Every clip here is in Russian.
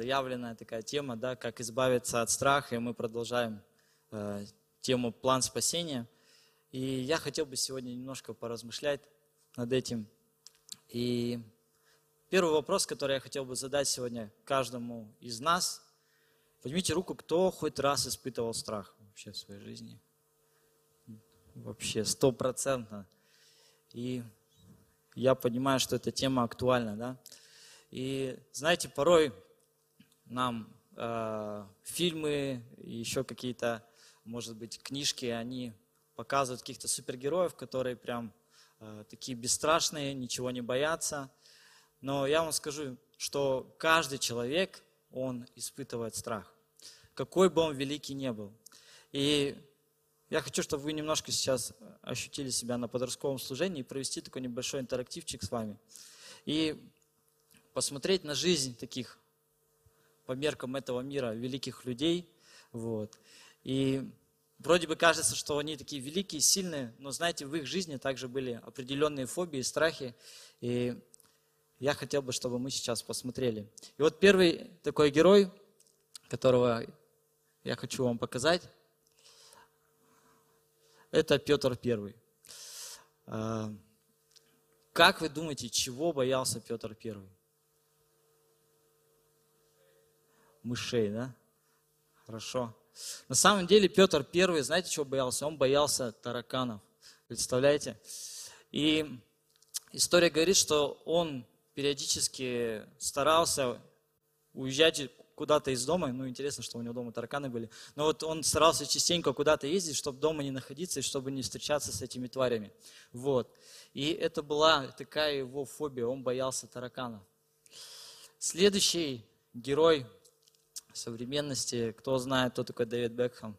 заявленная такая тема, да, как избавиться от страха, и мы продолжаем э, тему план спасения. И я хотел бы сегодня немножко поразмышлять над этим. И первый вопрос, который я хотел бы задать сегодня каждому из нас, поднимите руку, кто хоть раз испытывал страх вообще в своей жизни. Вообще, стопроцентно. И я понимаю, что эта тема актуальна, да. И знаете, порой нам э, фильмы, еще какие-то, может быть, книжки, они показывают каких-то супергероев, которые прям э, такие бесстрашные, ничего не боятся. Но я вам скажу, что каждый человек, он испытывает страх, какой бы он великий не был. И я хочу, чтобы вы немножко сейчас ощутили себя на подростковом служении и провести такой небольшой интерактивчик с вами. И посмотреть на жизнь таких по меркам этого мира великих людей. Вот. И вроде бы кажется, что они такие великие, сильные, но знаете, в их жизни также были определенные фобии, страхи. И я хотел бы, чтобы мы сейчас посмотрели. И вот первый такой герой, которого я хочу вам показать, это Петр Первый. А, как вы думаете, чего боялся Петр Первый? Мышей, да? Хорошо. На самом деле Петр Первый, знаете, чего боялся? Он боялся тараканов. Представляете? И история говорит, что он периодически старался уезжать куда-то из дома, ну интересно, что у него дома тараканы были, но вот он старался частенько куда-то ездить, чтобы дома не находиться и чтобы не встречаться с этими тварями. Вот. И это была такая его фобия, он боялся тараканов. Следующий герой современности, кто знает, кто такой Дэвид Бекхэм.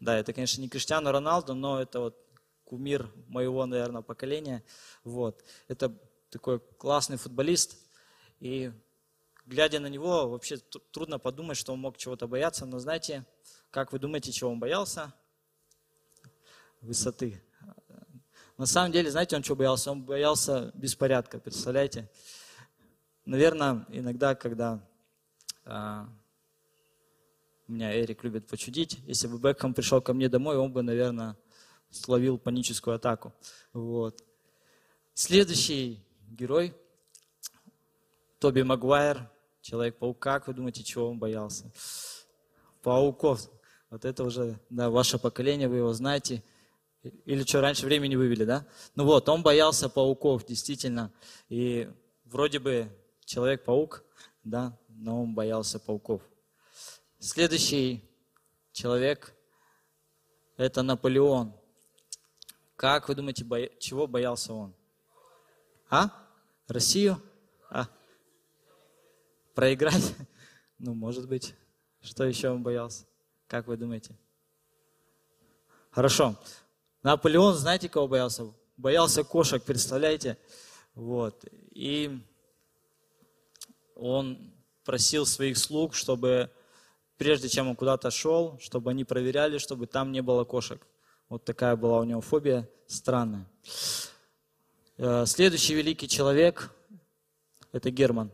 Да, это, конечно, не Криштиану Роналду, но это вот кумир моего, наверное, поколения. Вот. Это такой классный футболист. И глядя на него, вообще трудно подумать, что он мог чего-то бояться, но знаете, как вы думаете, чего он боялся? Высоты. На самом деле, знаете, он чего боялся? Он боялся беспорядка, представляете? Наверное, иногда, когда а, меня Эрик любит почудить, если бы Бекхэм пришел ко мне домой, он бы, наверное, словил паническую атаку. Вот. Следующий герой Тоби Магуайр, Человек-паук, как вы думаете, чего он боялся? Пауков. Вот это уже, да, ваше поколение, вы его знаете. Или что, раньше времени вывели, да? Ну вот, он боялся пауков, действительно. И вроде бы Человек-паук, да, но он боялся пауков. Следующий человек – это Наполеон. Как вы думаете, бо... чего боялся он? А? Россию? А? Проиграть? Ну, может быть. Что еще он боялся? Как вы думаете? Хорошо. Наполеон, знаете, кого боялся? Боялся кошек, представляете? Вот. И он просил своих слуг, чтобы прежде чем он куда-то шел, чтобы они проверяли, чтобы там не было кошек. Вот такая была у него фобия странная. Э, следующий великий человек – это Герман.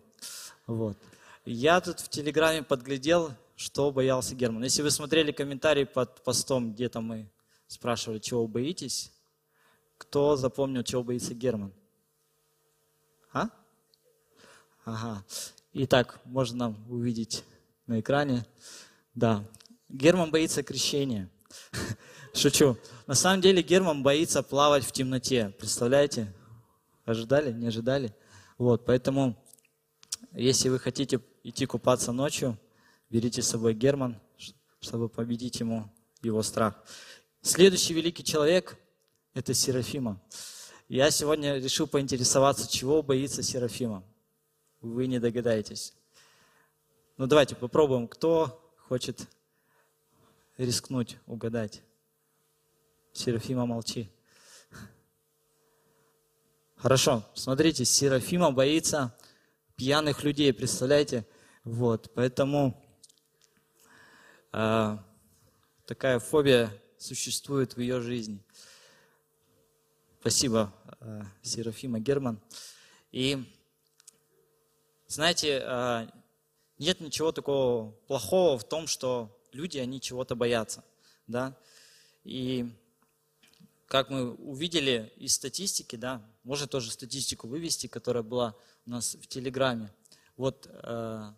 Вот. Я тут в Телеграме подглядел, что боялся Герман. Если вы смотрели комментарий под постом, где-то мы спрашивали, чего боитесь, кто запомнил, чего боится Герман? А? Ага. Итак, можно увидеть на экране. Да. Герман боится крещения. Шучу. На самом деле Герман боится плавать в темноте. Представляете? Ожидали? Не ожидали? Вот, поэтому, если вы хотите идти купаться ночью, берите с собой Герман, чтобы победить ему его страх. Следующий великий человек – это Серафима. Я сегодня решил поинтересоваться, чего боится Серафима. Вы не догадаетесь. Ну давайте попробуем, кто хочет рискнуть, угадать. Серафима, молчи. Хорошо, смотрите, Серафима боится пьяных людей, представляете? Вот, поэтому э, такая фобия существует в ее жизни. Спасибо, э, Серафима Герман. И знаете, э, нет ничего такого плохого в том, что люди, они чего-то боятся. Да? И как мы увидели из статистики, да, можно тоже статистику вывести, которая была у нас в Телеграме. Вот э,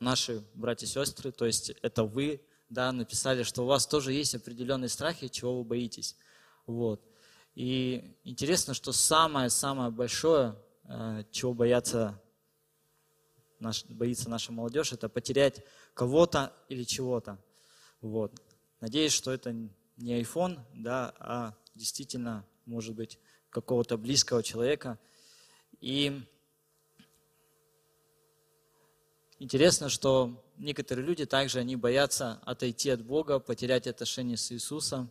наши братья и сестры, то есть это вы, да, написали, что у вас тоже есть определенные страхи, чего вы боитесь. Вот. И интересно, что самое-самое большое, э, чего боятся наш, боится наша молодежь, это потерять кого-то или чего-то. Вот. Надеюсь, что это не iPhone, да, а действительно, может быть, какого-то близкого человека. И интересно, что некоторые люди также, они боятся отойти от Бога, потерять отношения с Иисусом,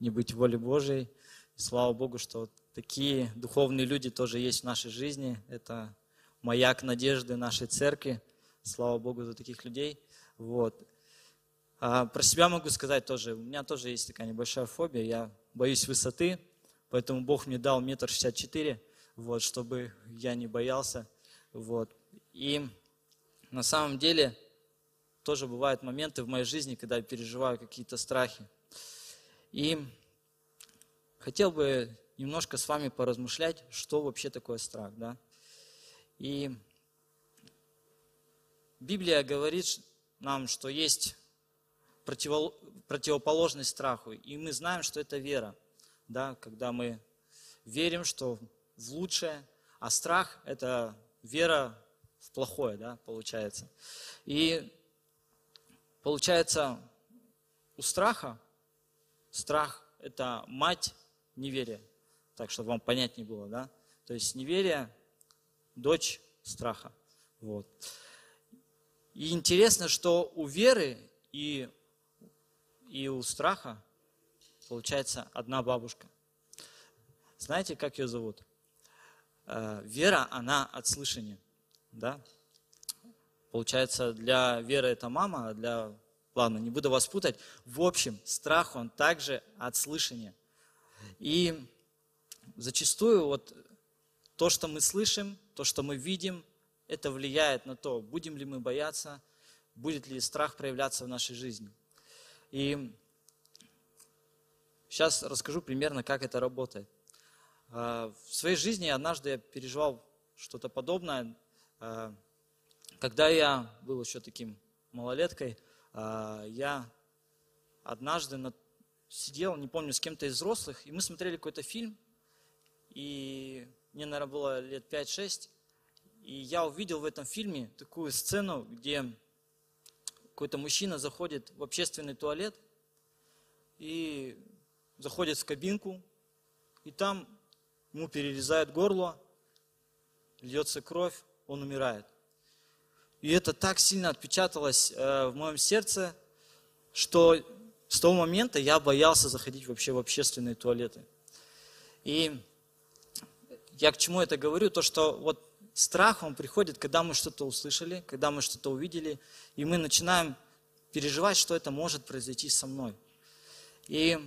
не быть в Божией. Слава Богу, что такие духовные люди тоже есть в нашей жизни. Это маяк надежды нашей церкви. Слава Богу за таких людей. Вот. А про себя могу сказать тоже. У меня тоже есть такая небольшая фобия. Я боюсь высоты, поэтому Бог мне дал метр шестьдесят четыре, вот, чтобы я не боялся. Вот. И на самом деле тоже бывают моменты в моей жизни, когда я переживаю какие-то страхи. И хотел бы немножко с вами поразмышлять, что вообще такое страх. Да? И Библия говорит нам, что есть противоположность страху, и мы знаем, что это вера, да, когда мы верим, что в лучшее, а страх – это вера в плохое, да, получается. И получается, у страха, страх – это мать неверия, так, чтобы вам понять не было, да, то есть неверие дочь страха. Вот. И интересно, что у веры и, и у страха получается одна бабушка. Знаете, как ее зовут? Э, вера, она от слышания. Да? Получается, для веры это мама, а для... Ладно, не буду вас путать. В общем, страх, он также от слышания. И зачастую вот то, что мы слышим, то, что мы видим, это влияет на то, будем ли мы бояться, будет ли страх проявляться в нашей жизни. И сейчас расскажу примерно, как это работает. А, в своей жизни однажды я переживал что-то подобное. А, когда я был еще таким малолеткой, а, я однажды сидел, не помню, с кем-то из взрослых, и мы смотрели какой-то фильм, и мне, наверное, было лет 5-6, и я увидел в этом фильме такую сцену, где какой-то мужчина заходит в общественный туалет и заходит в кабинку, и там ему перерезают горло, льется кровь, он умирает. И это так сильно отпечаталось э, в моем сердце, что с того момента я боялся заходить вообще в общественные туалеты. И я к чему это говорю? То, что вот страх, он приходит, когда мы что-то услышали, когда мы что-то увидели, и мы начинаем переживать, что это может произойти со мной. И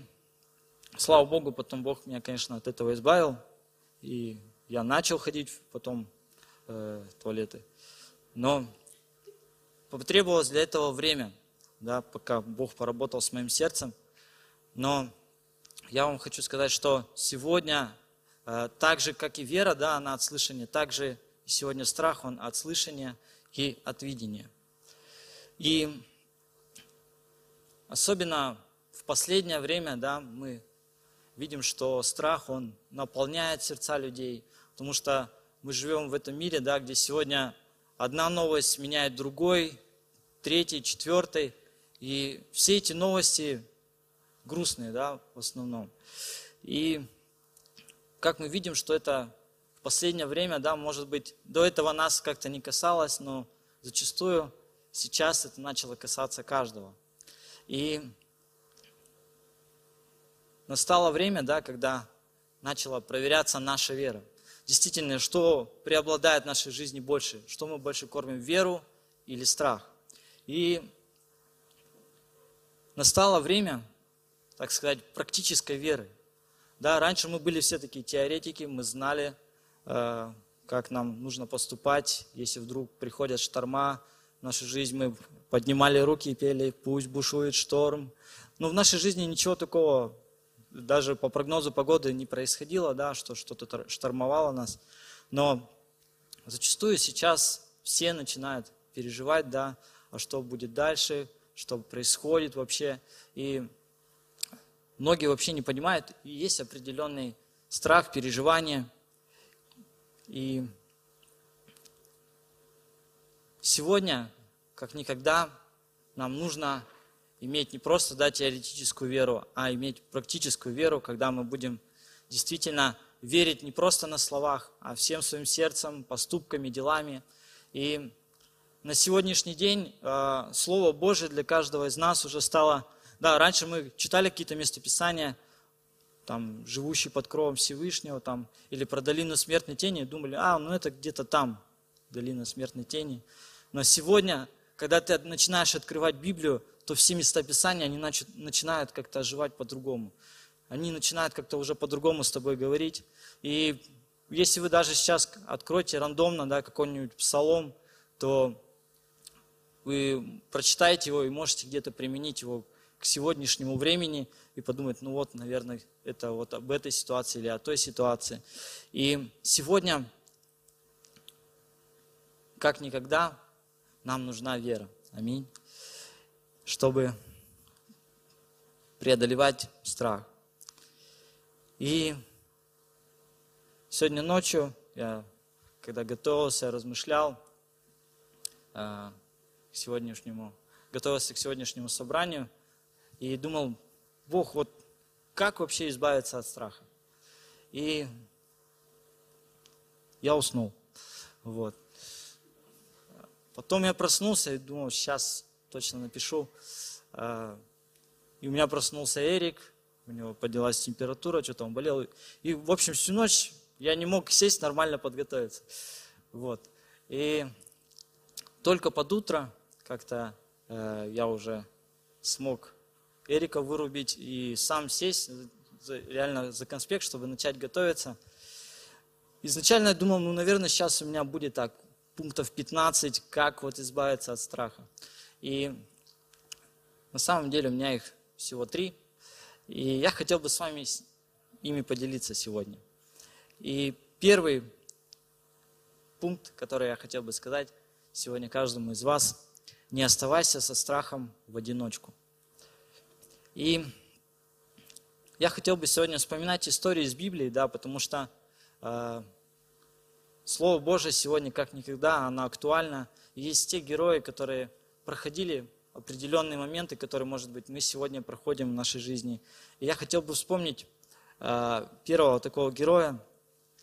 слава Богу, потом Бог меня, конечно, от этого избавил, и я начал ходить потом э, в туалеты. Но потребовалось для этого время, да, пока Бог поработал с моим сердцем. Но я вам хочу сказать, что сегодня так же, как и вера, да, она от слышания, так же сегодня страх, он от слышания и от видения. И особенно в последнее время, да, мы видим, что страх, он наполняет сердца людей, потому что мы живем в этом мире, да, где сегодня одна новость меняет другой, третий, четвертый, и все эти новости грустные, да, в основном. И как мы видим, что это в последнее время, да, может быть, до этого нас как-то не касалось, но зачастую сейчас это начало касаться каждого. И настало время, да, когда начала проверяться наша вера. Действительно, что преобладает в нашей жизни больше? Что мы больше кормим, веру или страх? И настало время, так сказать, практической веры – да, раньше мы были все такие теоретики, мы знали, э, как нам нужно поступать, если вдруг приходят шторма, в нашу жизнь мы поднимали руки и пели «Пусть бушует шторм». Но в нашей жизни ничего такого, даже по прогнозу погоды, не происходило, да, что что-то штормовало нас. Но зачастую сейчас все начинают переживать, да, а что будет дальше, что происходит вообще. И многие вообще не понимают, есть определенный страх, переживания. И сегодня, как никогда, нам нужно иметь не просто да, теоретическую веру, а иметь практическую веру, когда мы будем действительно верить не просто на словах, а всем своим сердцем, поступками, делами. И на сегодняшний день э, Слово Божие для каждого из нас уже стало... Да, раньше мы читали какие-то местописания, там, живущий под кровом Всевышнего, там, или про долину смертной тени, думали, а, ну это где-то там, долина смертной тени. Но сегодня, когда ты начинаешь открывать Библию, то все места Писания, они начинают как-то оживать по-другому. Они начинают как-то уже по-другому с тобой говорить. И если вы даже сейчас откроете рандомно да, какой-нибудь псалом, то вы прочитаете его и можете где-то применить его к сегодняшнему времени и подумать, ну вот, наверное, это вот об этой ситуации или о той ситуации. И сегодня, как никогда, нам нужна вера. Аминь. Чтобы преодолевать страх. И сегодня ночью я, когда готовился, размышлял, а, к сегодняшнему, готовился к сегодняшнему собранию и думал, Бог, вот как вообще избавиться от страха? И я уснул. Вот. Потом я проснулся и думал, сейчас точно напишу. А, и у меня проснулся Эрик, у него поднялась температура, что-то он болел. И, в общем, всю ночь я не мог сесть, нормально подготовиться. Вот. И только под утро как-то э, я уже смог Эрика вырубить и сам сесть за, реально за конспект, чтобы начать готовиться. Изначально я думал, ну, наверное, сейчас у меня будет так, пунктов 15, как вот избавиться от страха. И на самом деле у меня их всего три. И я хотел бы с вами ими поделиться сегодня. И первый пункт, который я хотел бы сказать сегодня каждому из вас – не оставайся со страхом в одиночку. И я хотел бы сегодня вспоминать истории из Библии, да, потому что э, Слово Божие сегодня как никогда, оно актуально. Есть те герои, которые проходили определенные моменты, которые, может быть, мы сегодня проходим в нашей жизни. И я хотел бы вспомнить э, первого такого героя,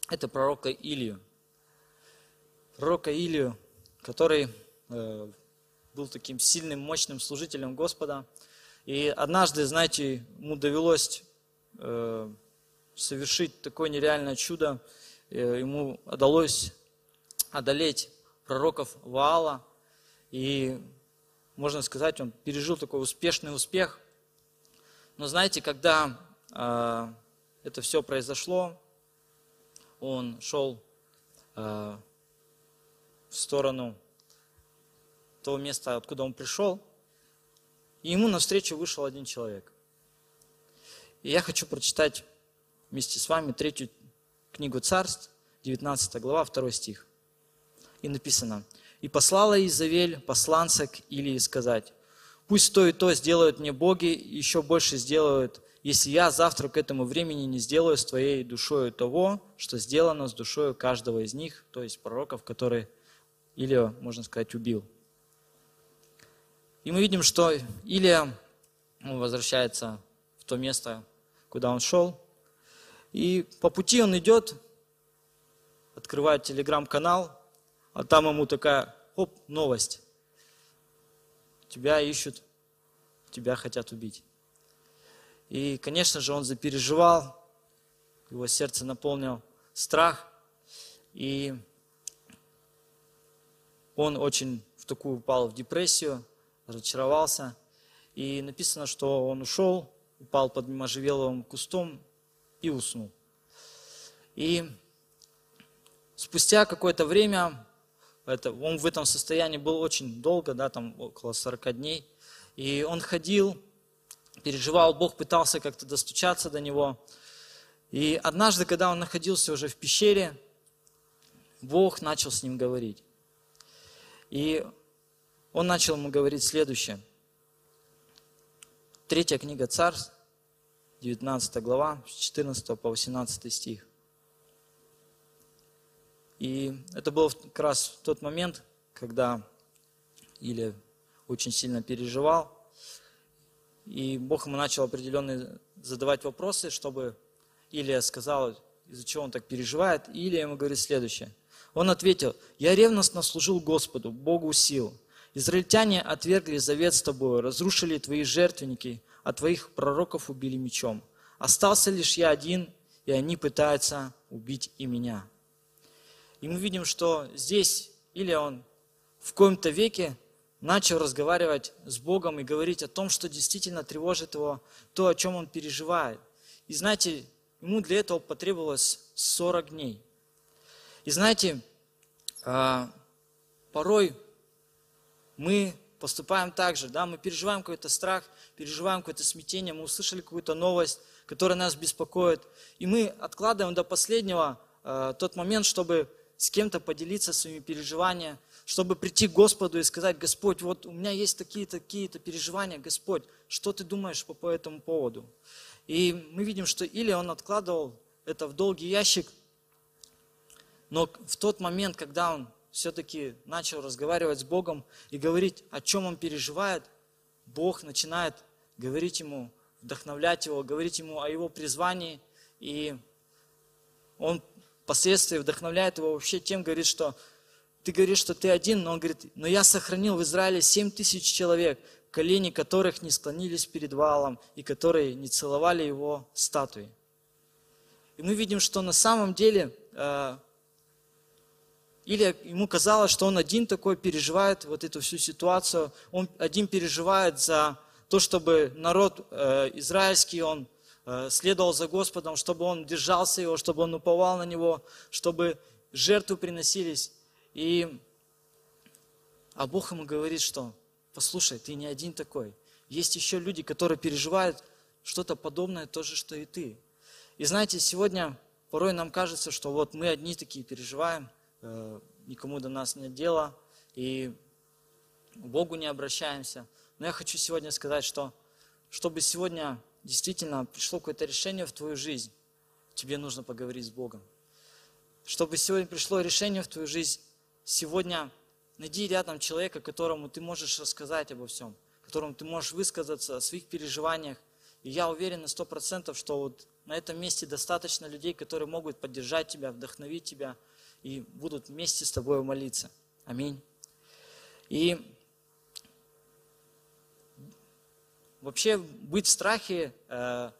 это пророка Илью. Пророка Илью, который э, был таким сильным, мощным служителем Господа. И однажды, знаете, ему довелось э, совершить такое нереальное чудо. Э, ему удалось одолеть пророков Ваала. И, можно сказать, он пережил такой успешный успех. Но знаете, когда э, это все произошло, он шел э, в сторону того места, откуда он пришел, и ему навстречу вышел один человек. И я хочу прочитать вместе с вами третью книгу Царств, 19 глава, 2 стих. И написано, «И послала Изавель посланца к Илии сказать, пусть то и то сделают мне боги, и еще больше сделают, если я завтра к этому времени не сделаю с твоей душою того, что сделано с душою каждого из них, то есть пророков, которые Илия, можно сказать, убил. И мы видим, что Илия он возвращается в то место, куда он шел. И по пути он идет, открывает телеграм-канал, а там ему такая, оп, новость. Тебя ищут, тебя хотят убить. И, конечно же, он запереживал, его сердце наполнил страх, и он очень в такую упал в депрессию, разочаровался. И написано, что он ушел, упал под можжевеловым кустом и уснул. И спустя какое-то время это, он в этом состоянии был очень долго, да, там около 40 дней. И он ходил, переживал, Бог пытался как-то достучаться до него. И однажды, когда он находился уже в пещере, Бог начал с ним говорить. И он начал ему говорить следующее. Третья книга Царств, 19 глава, с 14 по 18 стих. И это был как раз тот момент, когда Илия очень сильно переживал, и Бог ему начал определенные задавать вопросы, чтобы Илия сказал, из-за чего он так переживает. И Илия ему говорит следующее. Он ответил, «Я ревностно служил Господу, Богу сил. Израильтяне отвергли завет с тобой, разрушили твои жертвенники, а твоих пророков убили мечом. Остался лишь я один, и они пытаются убить и меня». И мы видим, что здесь или он в коем-то веке начал разговаривать с Богом и говорить о том, что действительно тревожит его, то, о чем он переживает. И знаете, ему для этого потребовалось 40 дней. И знаете, а, порой мы поступаем так же, да, мы переживаем какой-то страх, переживаем какое-то смятение, мы услышали какую-то новость, которая нас беспокоит, и мы откладываем до последнего э, тот момент, чтобы с кем-то поделиться своими переживаниями, чтобы прийти к Господу и сказать, Господь, вот у меня есть такие-то такие-то переживания, Господь, что ты думаешь по, по этому поводу? И мы видим, что или он откладывал это в долгий ящик, но в тот момент, когда он все-таки начал разговаривать с Богом и говорить, о чем он переживает, Бог начинает говорить ему, вдохновлять его, говорить ему о его призвании, и он впоследствии вдохновляет его вообще тем, говорит, что ты говоришь, что ты один, но он говорит, но я сохранил в Израиле 7 тысяч человек, колени которых не склонились перед валом и которые не целовали его статуи. И мы видим, что на самом деле э, или ему казалось, что он один такой переживает вот эту всю ситуацию, он один переживает за то, чтобы народ э, израильский, он Э, следовал за Господом, чтобы он держался его, чтобы он уповал на него, чтобы жертвы приносились. И, а Бог ему говорит, что послушай, ты не один такой. Есть еще люди, которые переживают что-то подобное, то же, что и ты. И знаете, сегодня порой нам кажется, что вот мы одни такие переживаем, никому до нас нет дела, и к Богу не обращаемся. Но я хочу сегодня сказать, что чтобы сегодня действительно пришло какое-то решение в твою жизнь, тебе нужно поговорить с Богом. Чтобы сегодня пришло решение в твою жизнь, сегодня найди рядом человека, которому ты можешь рассказать обо всем, которому ты можешь высказаться о своих переживаниях. И я уверен на сто процентов, что вот на этом месте достаточно людей, которые могут поддержать тебя, вдохновить тебя и будут вместе с тобой молиться. Аминь. И Вообще быть в страхе э,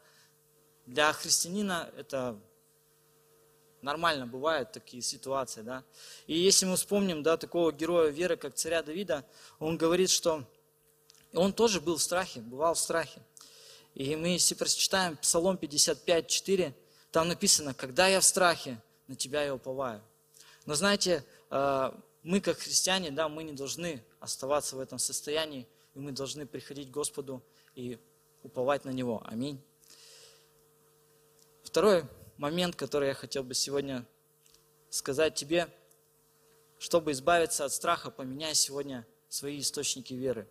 для христианина это нормально бывают такие ситуации, да. И если мы вспомним, да, такого героя веры, как царя Давида, он говорит, что он тоже был в страхе, бывал в страхе. И мы, если прочитаем Псалом 55, 4, там написано, когда я в страхе, на тебя я уповаю. Но знаете, э, мы как христиане, да, мы не должны оставаться в этом состоянии, и мы должны приходить к Господу и уповать на Него. Аминь. Второй момент, который я хотел бы сегодня сказать тебе, чтобы избавиться от страха, поменяй сегодня свои источники веры.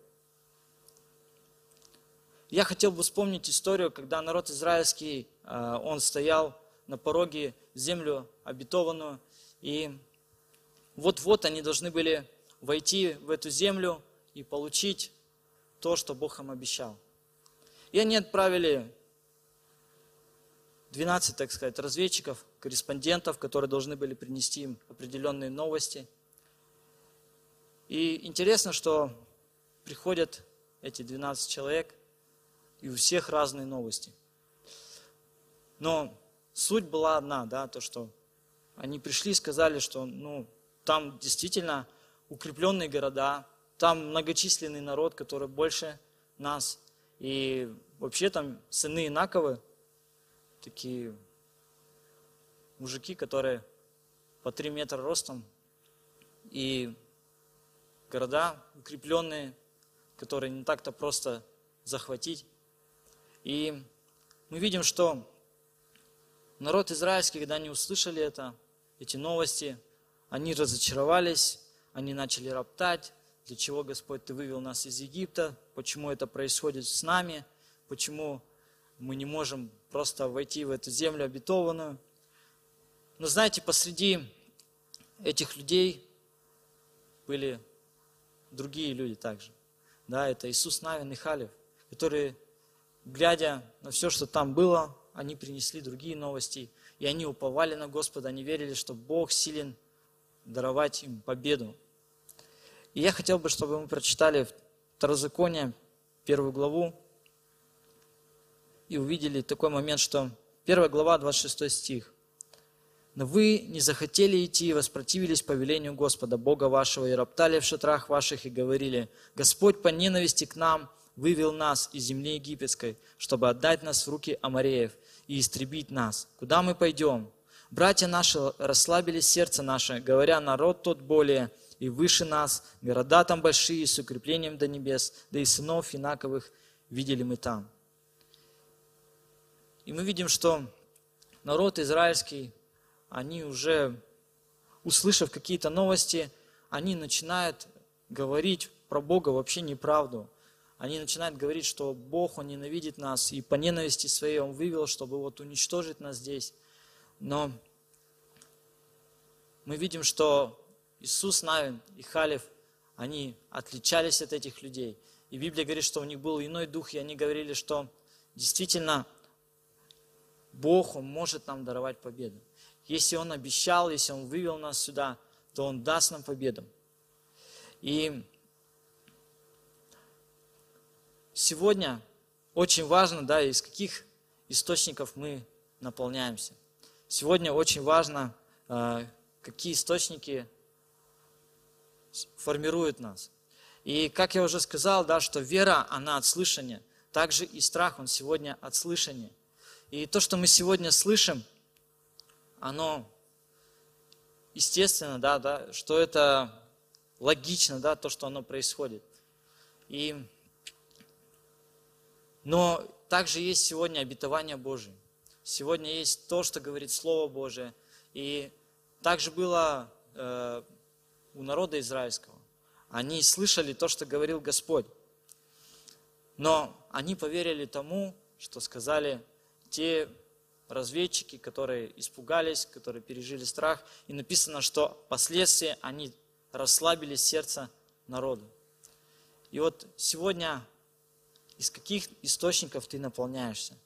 Я хотел бы вспомнить историю, когда народ израильский, э, он стоял на пороге землю обетованную, и вот-вот они должны были войти в эту землю и получить то, что Бог им обещал. И они отправили 12, так сказать, разведчиков, корреспондентов, которые должны были принести им определенные новости. И интересно, что приходят эти 12 человек, и у всех разные новости. Но суть была одна, да, то, что они пришли и сказали, что ну, там действительно укрепленные города, там многочисленный народ, который больше нас. И вообще там сыны Инаковы, такие мужики, которые по 3 метра ростом. И города укрепленные, которые не так-то просто захватить. И мы видим, что народ израильский, когда они услышали это, эти новости, они разочаровались, они начали роптать, для чего, Господь, Ты вывел нас из Египта, почему это происходит с нами, почему мы не можем просто войти в эту землю обетованную. Но знаете, посреди этих людей были другие люди также. Да, это Иисус Навин и Халев, которые, глядя на все, что там было, они принесли другие новости, и они уповали на Господа, они верили, что Бог силен даровать им победу. И я хотел бы, чтобы мы прочитали Второзаконие, первую главу, и увидели такой момент, что первая глава, 26 стих. Но вы не захотели идти и воспротивились повелению Господа, Бога вашего, и роптали в шатрах ваших и говорили, Господь по ненависти к нам вывел нас из земли египетской, чтобы отдать нас в руки Амареев и истребить нас. Куда мы пойдем? Братья наши расслабили сердце наше, говоря, народ тот более и выше нас, города там большие, с укреплением до небес, да и сынов Инаковых видели мы там. И мы видим, что народ израильский они уже, услышав какие-то новости, они начинают говорить про Бога вообще неправду. Они начинают говорить, что Бог, Он ненавидит нас, и по ненависти своей Он вывел, чтобы вот уничтожить нас здесь. Но мы видим, что Иисус Навин и Халев, они отличались от этих людей. И Библия говорит, что у них был иной дух, и они говорили, что действительно Бог, Он может нам даровать победу. Если Он обещал, если Он вывел нас сюда, то Он даст нам победу. И сегодня очень важно, да, из каких источников мы наполняемся. Сегодня очень важно, э, какие источники формируют нас. И как я уже сказал, да, что вера, она от слышания. Также и страх, он сегодня от слышания. И то, что мы сегодня слышим – оно естественно, да, да, что это логично, да, то, что оно происходит. И, но также есть сегодня обетование Божие. Сегодня есть то, что говорит Слово Божие. И также было э, у народа израильского. Они слышали то, что говорил Господь. Но они поверили тому, что сказали те разведчики, которые испугались, которые пережили страх. И написано, что впоследствии они расслабили сердце народа. И вот сегодня из каких источников ты наполняешься?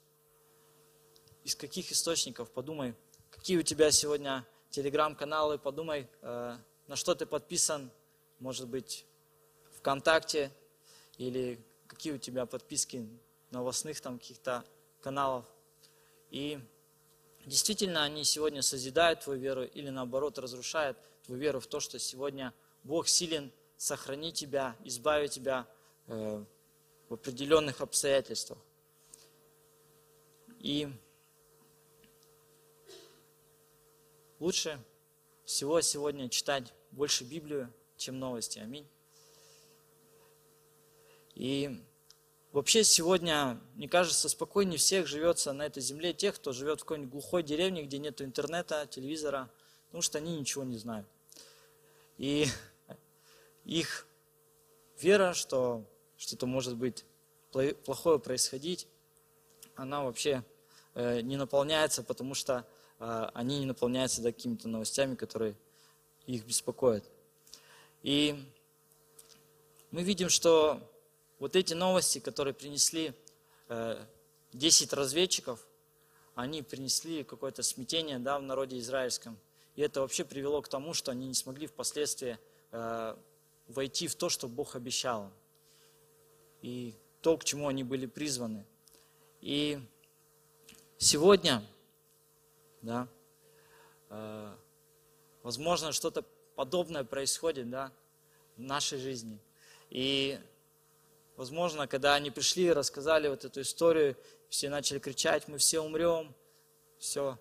Из каких источников? Подумай, какие у тебя сегодня телеграм-каналы, подумай, э, на что ты подписан, может быть, ВКонтакте, или какие у тебя подписки новостных там каких-то каналов. И действительно они сегодня созидают твою веру или наоборот разрушают твою веру в то, что сегодня Бог силен сохранить тебя, избавить тебя э, в определенных обстоятельствах. И лучше всего сегодня читать больше Библию, чем новости. Аминь. И Вообще сегодня, мне кажется, спокойнее всех живется на этой земле тех, кто живет в какой-нибудь глухой деревне, где нет интернета, телевизора, потому что они ничего не знают. И их вера, что что-то может быть плохое происходить, она вообще э, не наполняется, потому что они не наполняются да, какими-то новостями, которые их беспокоят. И мы видим, что вот эти новости, которые принесли 10 э, разведчиков, они принесли какое-то смятение да, в народе израильском. И это вообще привело к тому, что они не смогли впоследствии э, войти в то, что Бог обещал. И то, к чему они были призваны. И сегодня, да, э, возможно, что-то подобное происходит да, в нашей жизни. И Возможно, когда они пришли и рассказали вот эту историю, все начали кричать, мы все умрем, все,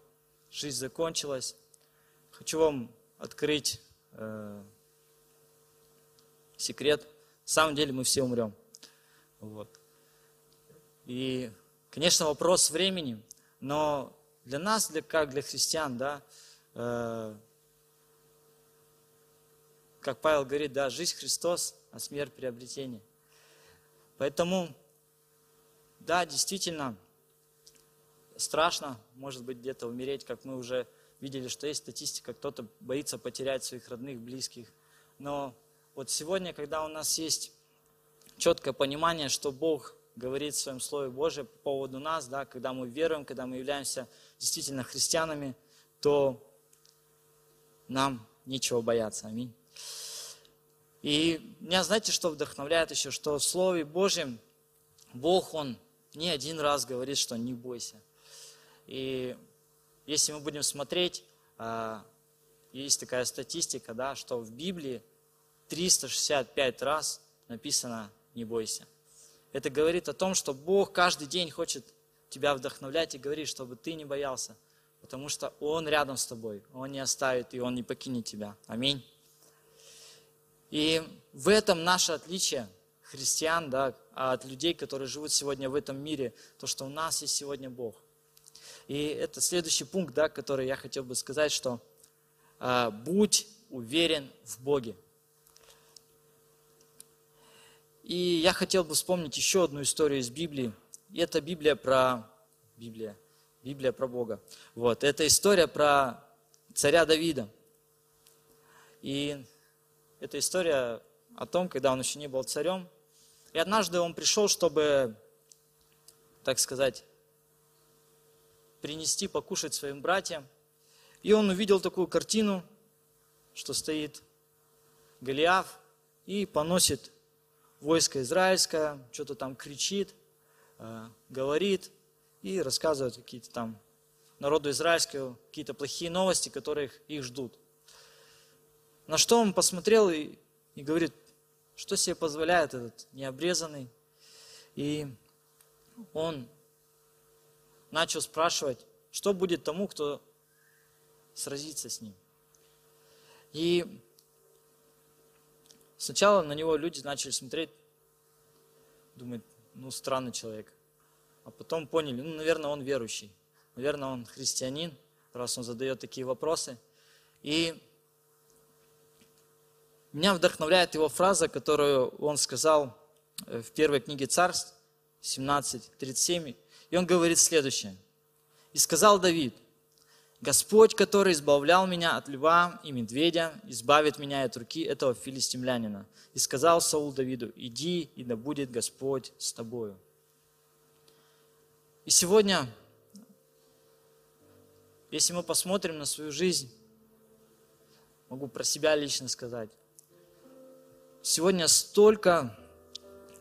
жизнь закончилась. Хочу вам открыть э, секрет. На самом деле мы все умрем. Вот. И, конечно, вопрос времени, но для нас, для, как для христиан, да, э, как Павел говорит, да, жизнь Христос, а смерть приобретение. Поэтому, да, действительно, страшно, может быть, где-то умереть, как мы уже видели, что есть статистика, кто-то боится потерять своих родных, близких. Но вот сегодня, когда у нас есть четкое понимание, что Бог говорит в Своем Слове Божьем по поводу нас, да, когда мы веруем, когда мы являемся действительно христианами, то нам нечего бояться. Аминь. И меня, знаете, что вдохновляет еще, что в Слове Божьем Бог, Он не один раз говорит, что не бойся. И если мы будем смотреть, а, есть такая статистика, да, что в Библии 365 раз написано «не бойся». Это говорит о том, что Бог каждый день хочет тебя вдохновлять и говорить, чтобы ты не боялся, потому что Он рядом с тобой, Он не оставит и Он не покинет тебя. Аминь. И в этом наше отличие христиан да, от людей, которые живут сегодня в этом мире, то, что у нас есть сегодня Бог. И это следующий пункт, да, который я хотел бы сказать, что э, будь уверен в Боге. И я хотел бы вспомнить еще одну историю из Библии. И это Библия про Библия, Библия про Бога. Вот, это история про царя Давида. И эта история о том, когда он еще не был царем. И однажды он пришел, чтобы, так сказать, принести покушать своим братьям. И он увидел такую картину, что стоит Голиаф и поносит войско израильское, что-то там кричит, э, говорит и рассказывает какие-то там народу израильскому какие-то плохие новости, которые их ждут. На что он посмотрел и, и говорит, что себе позволяет этот необрезанный. И он начал спрашивать, что будет тому, кто сразится с ним. И Сначала на него люди начали смотреть, думать, ну, странный человек. А потом поняли, ну, наверное, он верующий. Наверное, он христианин, раз он задает такие вопросы. И меня вдохновляет его фраза, которую он сказал в первой книге Царств, 17.37. И он говорит следующее. «И сказал Давид, Господь, который избавлял меня от льва и медведя, избавит меня от руки этого филистимлянина. И сказал Саул Давиду, иди, и да будет Господь с тобою. И сегодня, если мы посмотрим на свою жизнь, могу про себя лично сказать, сегодня столько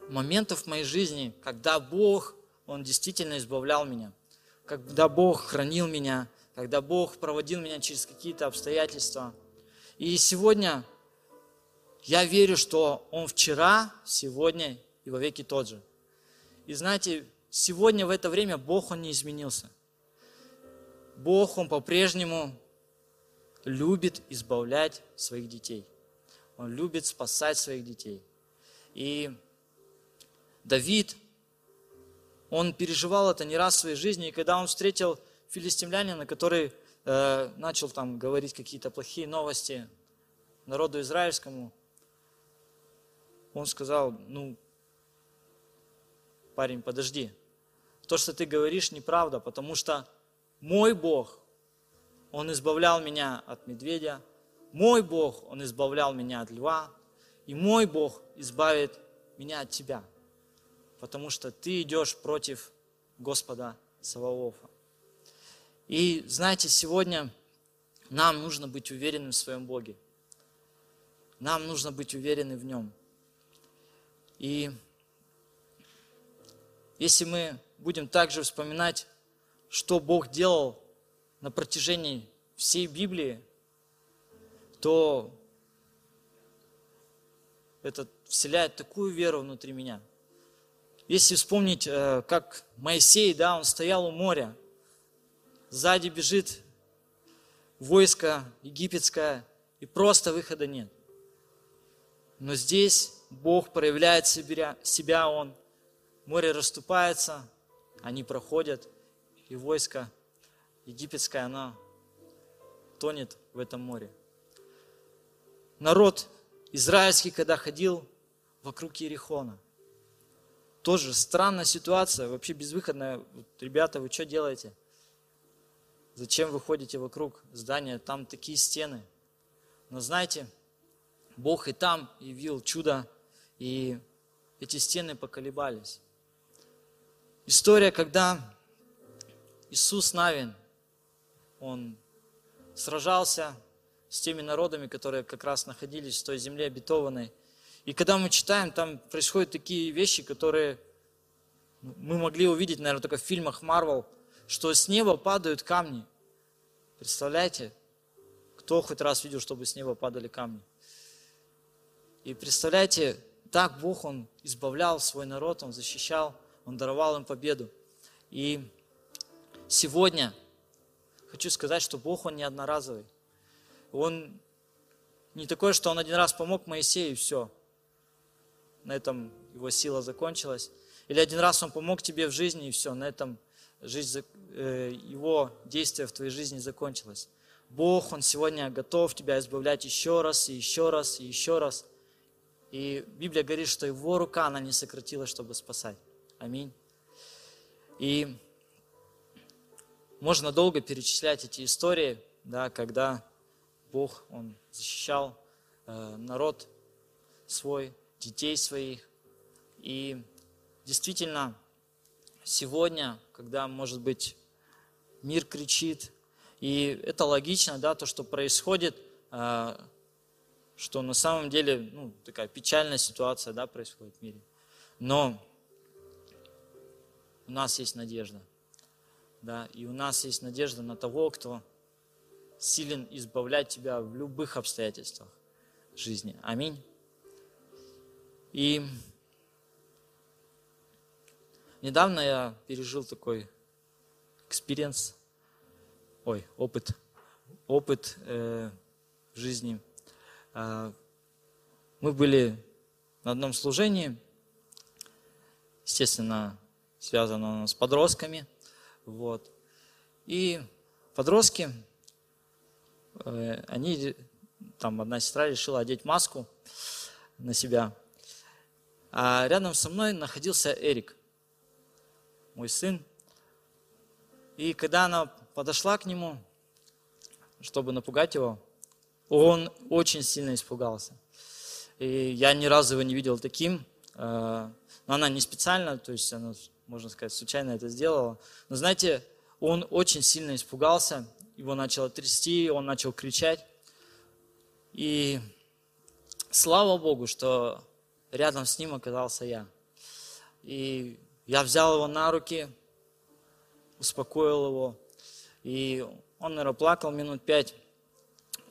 моментов в моей жизни, когда Бог, Он действительно избавлял меня, когда Бог хранил меня – когда Бог проводил меня через какие-то обстоятельства. И сегодня я верю, что Он вчера, сегодня и во веки тот же. И знаете, сегодня в это время Бог, Он не изменился. Бог, Он по-прежнему любит избавлять своих детей. Он любит спасать своих детей. И Давид, он переживал это не раз в своей жизни, и когда он встретил филистимлянина, который э, начал там говорить какие-то плохие новости народу израильскому, он сказал, ну, парень, подожди, то, что ты говоришь, неправда, потому что мой Бог, Он избавлял меня от медведя, мой Бог, Он избавлял меня от льва, и мой Бог избавит меня от тебя, потому что ты идешь против Господа Саваофа. И знаете, сегодня нам нужно быть уверенным в своем Боге. Нам нужно быть уверены в Нем. И если мы будем также вспоминать, что Бог делал на протяжении всей Библии, то это вселяет такую веру внутри меня. Если вспомнить, э, как Моисей, да, он стоял у моря, сзади бежит войско египетское, и просто выхода нет. Но здесь Бог проявляет себя, себя Он, море расступается, они проходят, и войско египетское, оно тонет в этом море. Народ израильский, когда ходил вокруг Ерехона, тоже странная ситуация, вообще безвыходная. Вот, ребята, вы что делаете? Зачем вы ходите вокруг здания? Там такие стены. Но знаете, Бог и там явил чудо, и эти стены поколебались. История, когда Иисус Навин, он сражался с теми народами, которые как раз находились в той земле обетованной. И когда мы читаем, там происходят такие вещи, которые мы могли увидеть, наверное, только в фильмах Марвел, что с неба падают камни. Представляете? Кто хоть раз видел, чтобы с неба падали камни? И представляете, так Бог, Он избавлял свой народ, Он защищал, Он даровал им победу. И сегодня хочу сказать, что Бог, Он не одноразовый. Он не такой, что Он один раз помог Моисею, и все. На этом его сила закончилась. Или один раз Он помог тебе в жизни, и все, на этом жизнь, э, его действие в твоей жизни закончилось. Бог, Он сегодня готов тебя избавлять еще раз, и еще раз, и еще раз. И Библия говорит, что Его рука, она не сократилась, чтобы спасать. Аминь. И можно долго перечислять эти истории, да, когда Бог, Он защищал э, народ свой, детей своих. И действительно, сегодня, когда, может быть, мир кричит, и это логично, да, то, что происходит, э, что на самом деле, ну, такая печальная ситуация, да, происходит в мире. Но у нас есть надежда да, и у нас есть надежда на того, кто силен избавлять тебя в любых обстоятельствах жизни. Аминь. И недавно я пережил такой experience, ой, опыт, опыт э, жизни. Э, мы были на одном служении, естественно, связано с подростками – вот. И подростки, э, они, там одна сестра решила одеть маску на себя. А рядом со мной находился Эрик, мой сын. И когда она подошла к нему, чтобы напугать его, он очень сильно испугался. И я ни разу его не видел таким. Э, но она не специально, то есть она можно сказать, случайно это сделала. Но знаете, он очень сильно испугался, его начало трясти, он начал кричать. И слава Богу, что рядом с ним оказался я. И я взял его на руки, успокоил его. И он, наверное, плакал минут пять.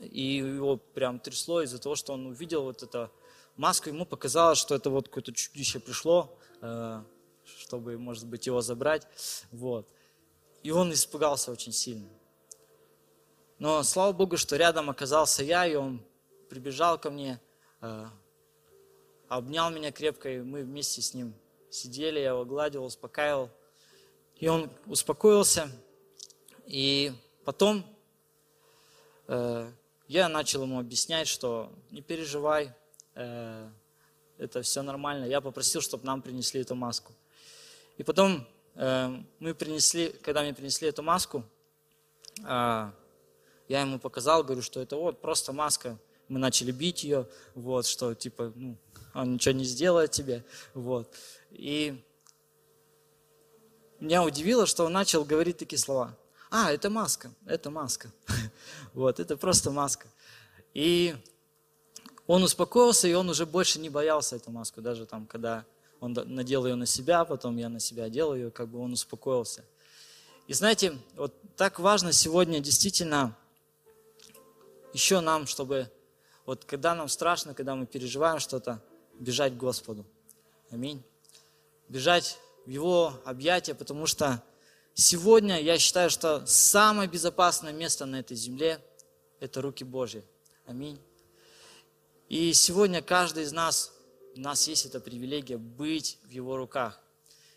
И его прям трясло из-за того, что он увидел вот эту маску. Ему показалось, что это вот какое-то чудище пришло, э, чтобы, может быть, его забрать. Вот. И он испугался очень сильно. Но слава Богу, что рядом оказался я, и он прибежал ко мне, э, обнял меня крепко, и мы вместе с ним сидели, я его гладил, успокаивал. И он успокоился, и потом э, я начал ему объяснять, что не переживай, э, это все нормально. Я попросил, чтобы нам принесли эту маску. И потом э, мы принесли, когда мне принесли эту маску, э, я ему показал, говорю, что это вот просто маска. Мы начали бить ее, вот, что типа, ну, он ничего не сделает тебе, вот. И меня удивило, что он начал говорить такие слова. А, это маска, это маска. Вот, это просто маска. И он успокоился, и он уже больше не боялся эту маску, даже там, когда он надел ее на себя, потом я на себя одел ее, как бы он успокоился. И знаете, вот так важно сегодня действительно еще нам, чтобы вот когда нам страшно, когда мы переживаем что-то, бежать к Господу. Аминь. Бежать в Его объятия, потому что сегодня я считаю, что самое безопасное место на этой земле – это руки Божьи. Аминь. И сегодня каждый из нас, у нас есть эта привилегия быть в Его руках.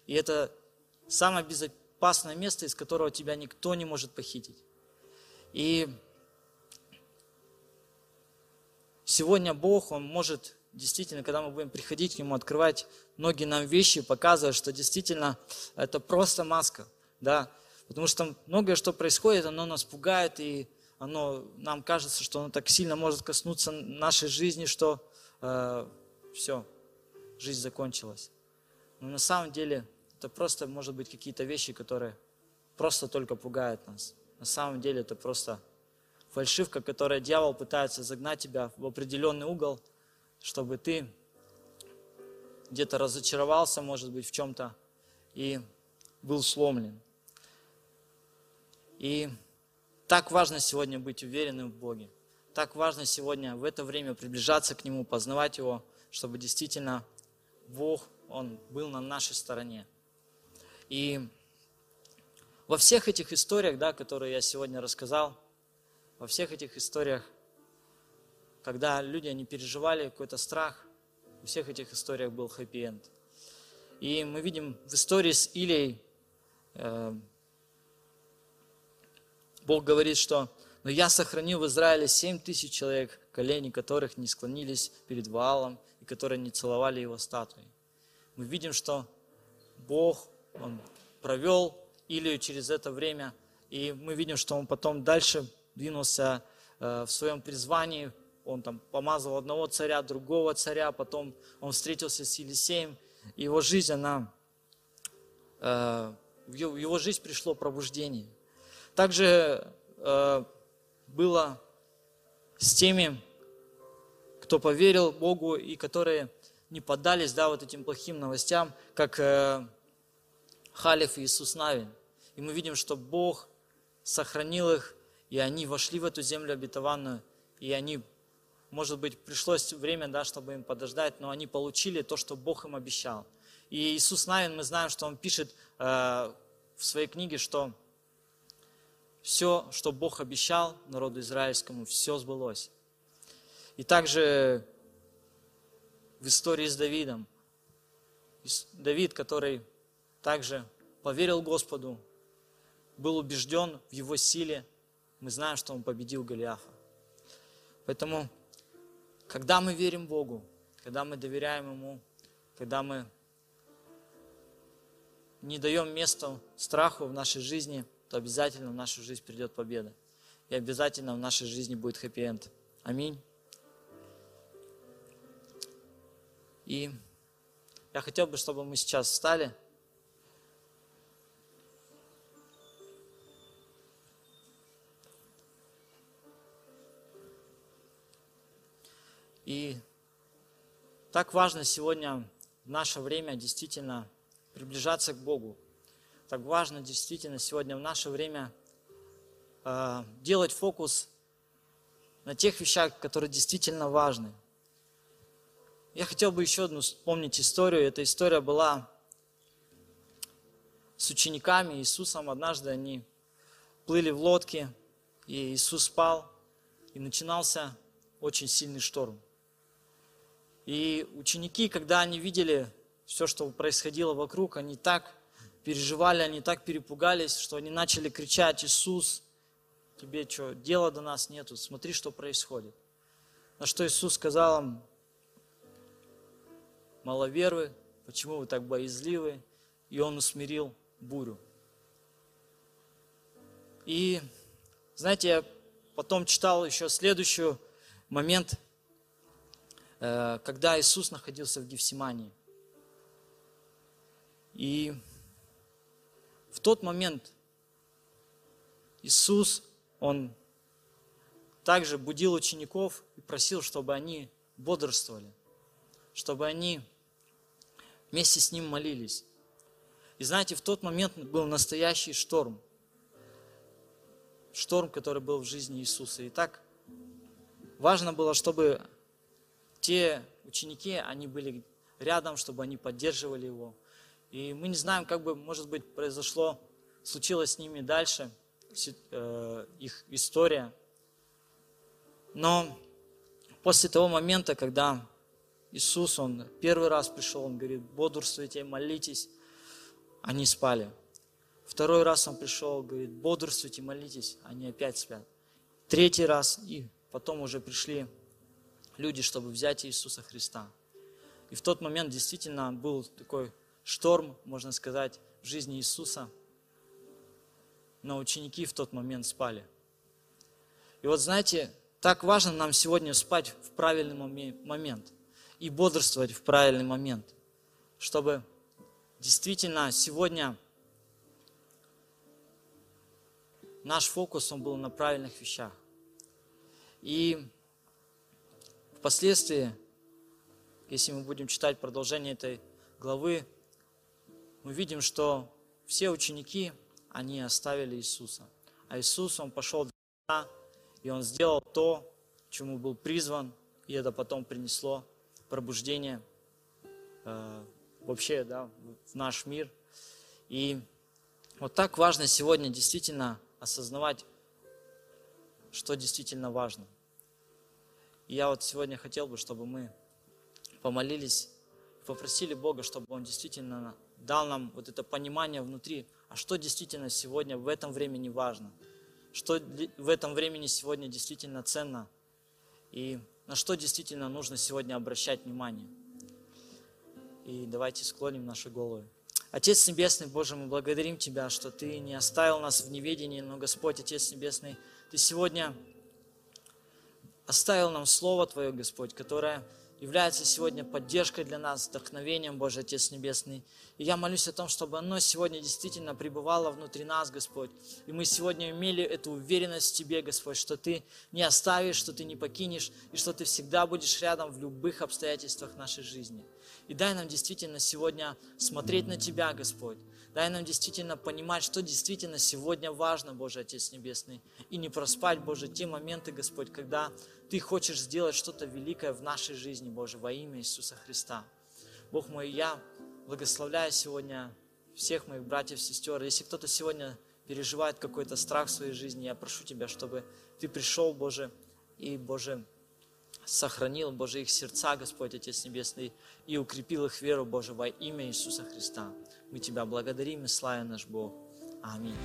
И это самое безопасное место, из которого тебя никто не может похитить. И сегодня Бог, Он может действительно, когда мы будем приходить к Нему, открывать многие нам вещи, показывать, что действительно это просто маска, да, потому что многое, что происходит, оно нас пугает, и оно, нам кажется, что оно так сильно может коснуться нашей жизни, что э, все, жизнь закончилась. Но на самом деле это просто, может быть, какие-то вещи, которые просто только пугают нас. На самом деле это просто фальшивка, которая дьявол пытается загнать тебя в определенный угол – чтобы ты где-то разочаровался, может быть, в чем-то и был сломлен. И так важно сегодня быть уверенным в Боге. Так важно сегодня в это время приближаться к Нему, познавать Его, чтобы действительно Бог, Он был на нашей стороне. И во всех этих историях, да, которые я сегодня рассказал, во всех этих историях когда люди, они переживали какой-то страх, у всех этих историях был хэппи-энд. И мы видим в истории с Илией, э, Бог говорит, что «Но я сохранил в Израиле семь тысяч человек, колени которых не склонились перед Ваалом и которые не целовали его статуи». Мы видим, что Бог, Он провел Илию через это время, и мы видим, что он потом дальше двинулся э, в своем призвании, он там помазал одного царя, другого царя, потом он встретился с Елисеем, и его жизнь, она, э, в его жизнь пришло пробуждение. Также э, было с теми, кто поверил Богу и которые не поддались да, вот этим плохим новостям, как э, Халиф и Иисус Навин. И мы видим, что Бог сохранил их, и они вошли в эту землю обетованную, и они может быть, пришлось время, да, чтобы им подождать, но они получили то, что Бог им обещал. И Иисус Навин, мы знаем, что он пишет э, в своей книге, что все, что Бог обещал народу израильскому, все сбылось. И также в истории с Давидом. Давид, который также поверил Господу, был убежден в его силе, мы знаем, что он победил Голиафа. Поэтому когда мы верим Богу, когда мы доверяем Ему, когда мы не даем места страху в нашей жизни, то обязательно в нашу жизнь придет победа. И обязательно в нашей жизни будет хэппи-энд. Аминь. И я хотел бы, чтобы мы сейчас встали. И так важно сегодня в наше время действительно приближаться к Богу. Так важно действительно сегодня в наше время э, делать фокус на тех вещах, которые действительно важны. Я хотел бы еще одну вспомнить историю. Эта история была с учениками Иисусом. Однажды они плыли в лодке, и Иисус спал, и начинался очень сильный шторм. И ученики, когда они видели все, что происходило вокруг, они так переживали, они так перепугались, что они начали кричать, Иисус, тебе что, дела до нас нету, смотри, что происходит. На что Иисус сказал им, маловервы, почему вы так боязливы? И Он усмирил бурю. И, знаете, я потом читал еще следующий момент, когда Иисус находился в Гефсимании. И в тот момент Иисус, Он также будил учеников и просил, чтобы они бодрствовали, чтобы они вместе с Ним молились. И знаете, в тот момент был настоящий шторм. Шторм, который был в жизни Иисуса. И так важно было, чтобы те ученики, они были рядом, чтобы они поддерживали его. И мы не знаем, как бы, может быть, произошло, случилось с ними дальше, э, их история. Но после того момента, когда Иисус, Он первый раз пришел, Он говорит, бодрствуйте, молитесь, они спали. Второй раз Он пришел, говорит, бодрствуйте, молитесь, они опять спят. Третий раз, и потом уже пришли люди, чтобы взять Иисуса Христа. И в тот момент действительно был такой шторм, можно сказать, в жизни Иисуса. Но ученики в тот момент спали. И вот знаете, так важно нам сегодня спать в правильный момент и бодрствовать в правильный момент, чтобы действительно сегодня наш фокус он был на правильных вещах. И впоследствии, если мы будем читать продолжение этой главы, мы видим, что все ученики, они оставили Иисуса. А Иисус, Он пошел до и Он сделал то, чему был призван, и это потом принесло пробуждение э, вообще да, в наш мир. И вот так важно сегодня действительно осознавать, что действительно важно. И я вот сегодня хотел бы, чтобы мы помолились, попросили Бога, чтобы Он действительно дал нам вот это понимание внутри, а что действительно сегодня в этом времени важно, что в этом времени сегодня действительно ценно, и на что действительно нужно сегодня обращать внимание. И давайте склоним наши головы. Отец Небесный, Боже, мы благодарим Тебя, что Ты не оставил нас в неведении, но, Господь, Отец Небесный, Ты сегодня оставил нам Слово Твое, Господь, которое является сегодня поддержкой для нас, вдохновением, Божий Отец Небесный. И я молюсь о том, чтобы оно сегодня действительно пребывало внутри нас, Господь. И мы сегодня имели эту уверенность в Тебе, Господь, что Ты не оставишь, что Ты не покинешь, и что Ты всегда будешь рядом в любых обстоятельствах нашей жизни. И дай нам действительно сегодня смотреть на Тебя, Господь. Дай нам действительно понимать, что действительно сегодня важно, Божий Отец Небесный. И не проспать, Боже, те моменты, Господь, когда Ты хочешь сделать что-то великое в нашей жизни, Боже, во имя Иисуса Христа. Бог мой, я благословляю сегодня всех моих братьев, сестер. Если кто-то сегодня переживает какой-то страх в своей жизни, я прошу Тебя, чтобы Ты пришел, Боже, и, Боже, сохранил, Боже, их сердца, Господь, Отец Небесный, и укрепил их веру, Боже, во имя Иисуса Христа. Мы Тебя благодарим и славим наш Бог. Аминь.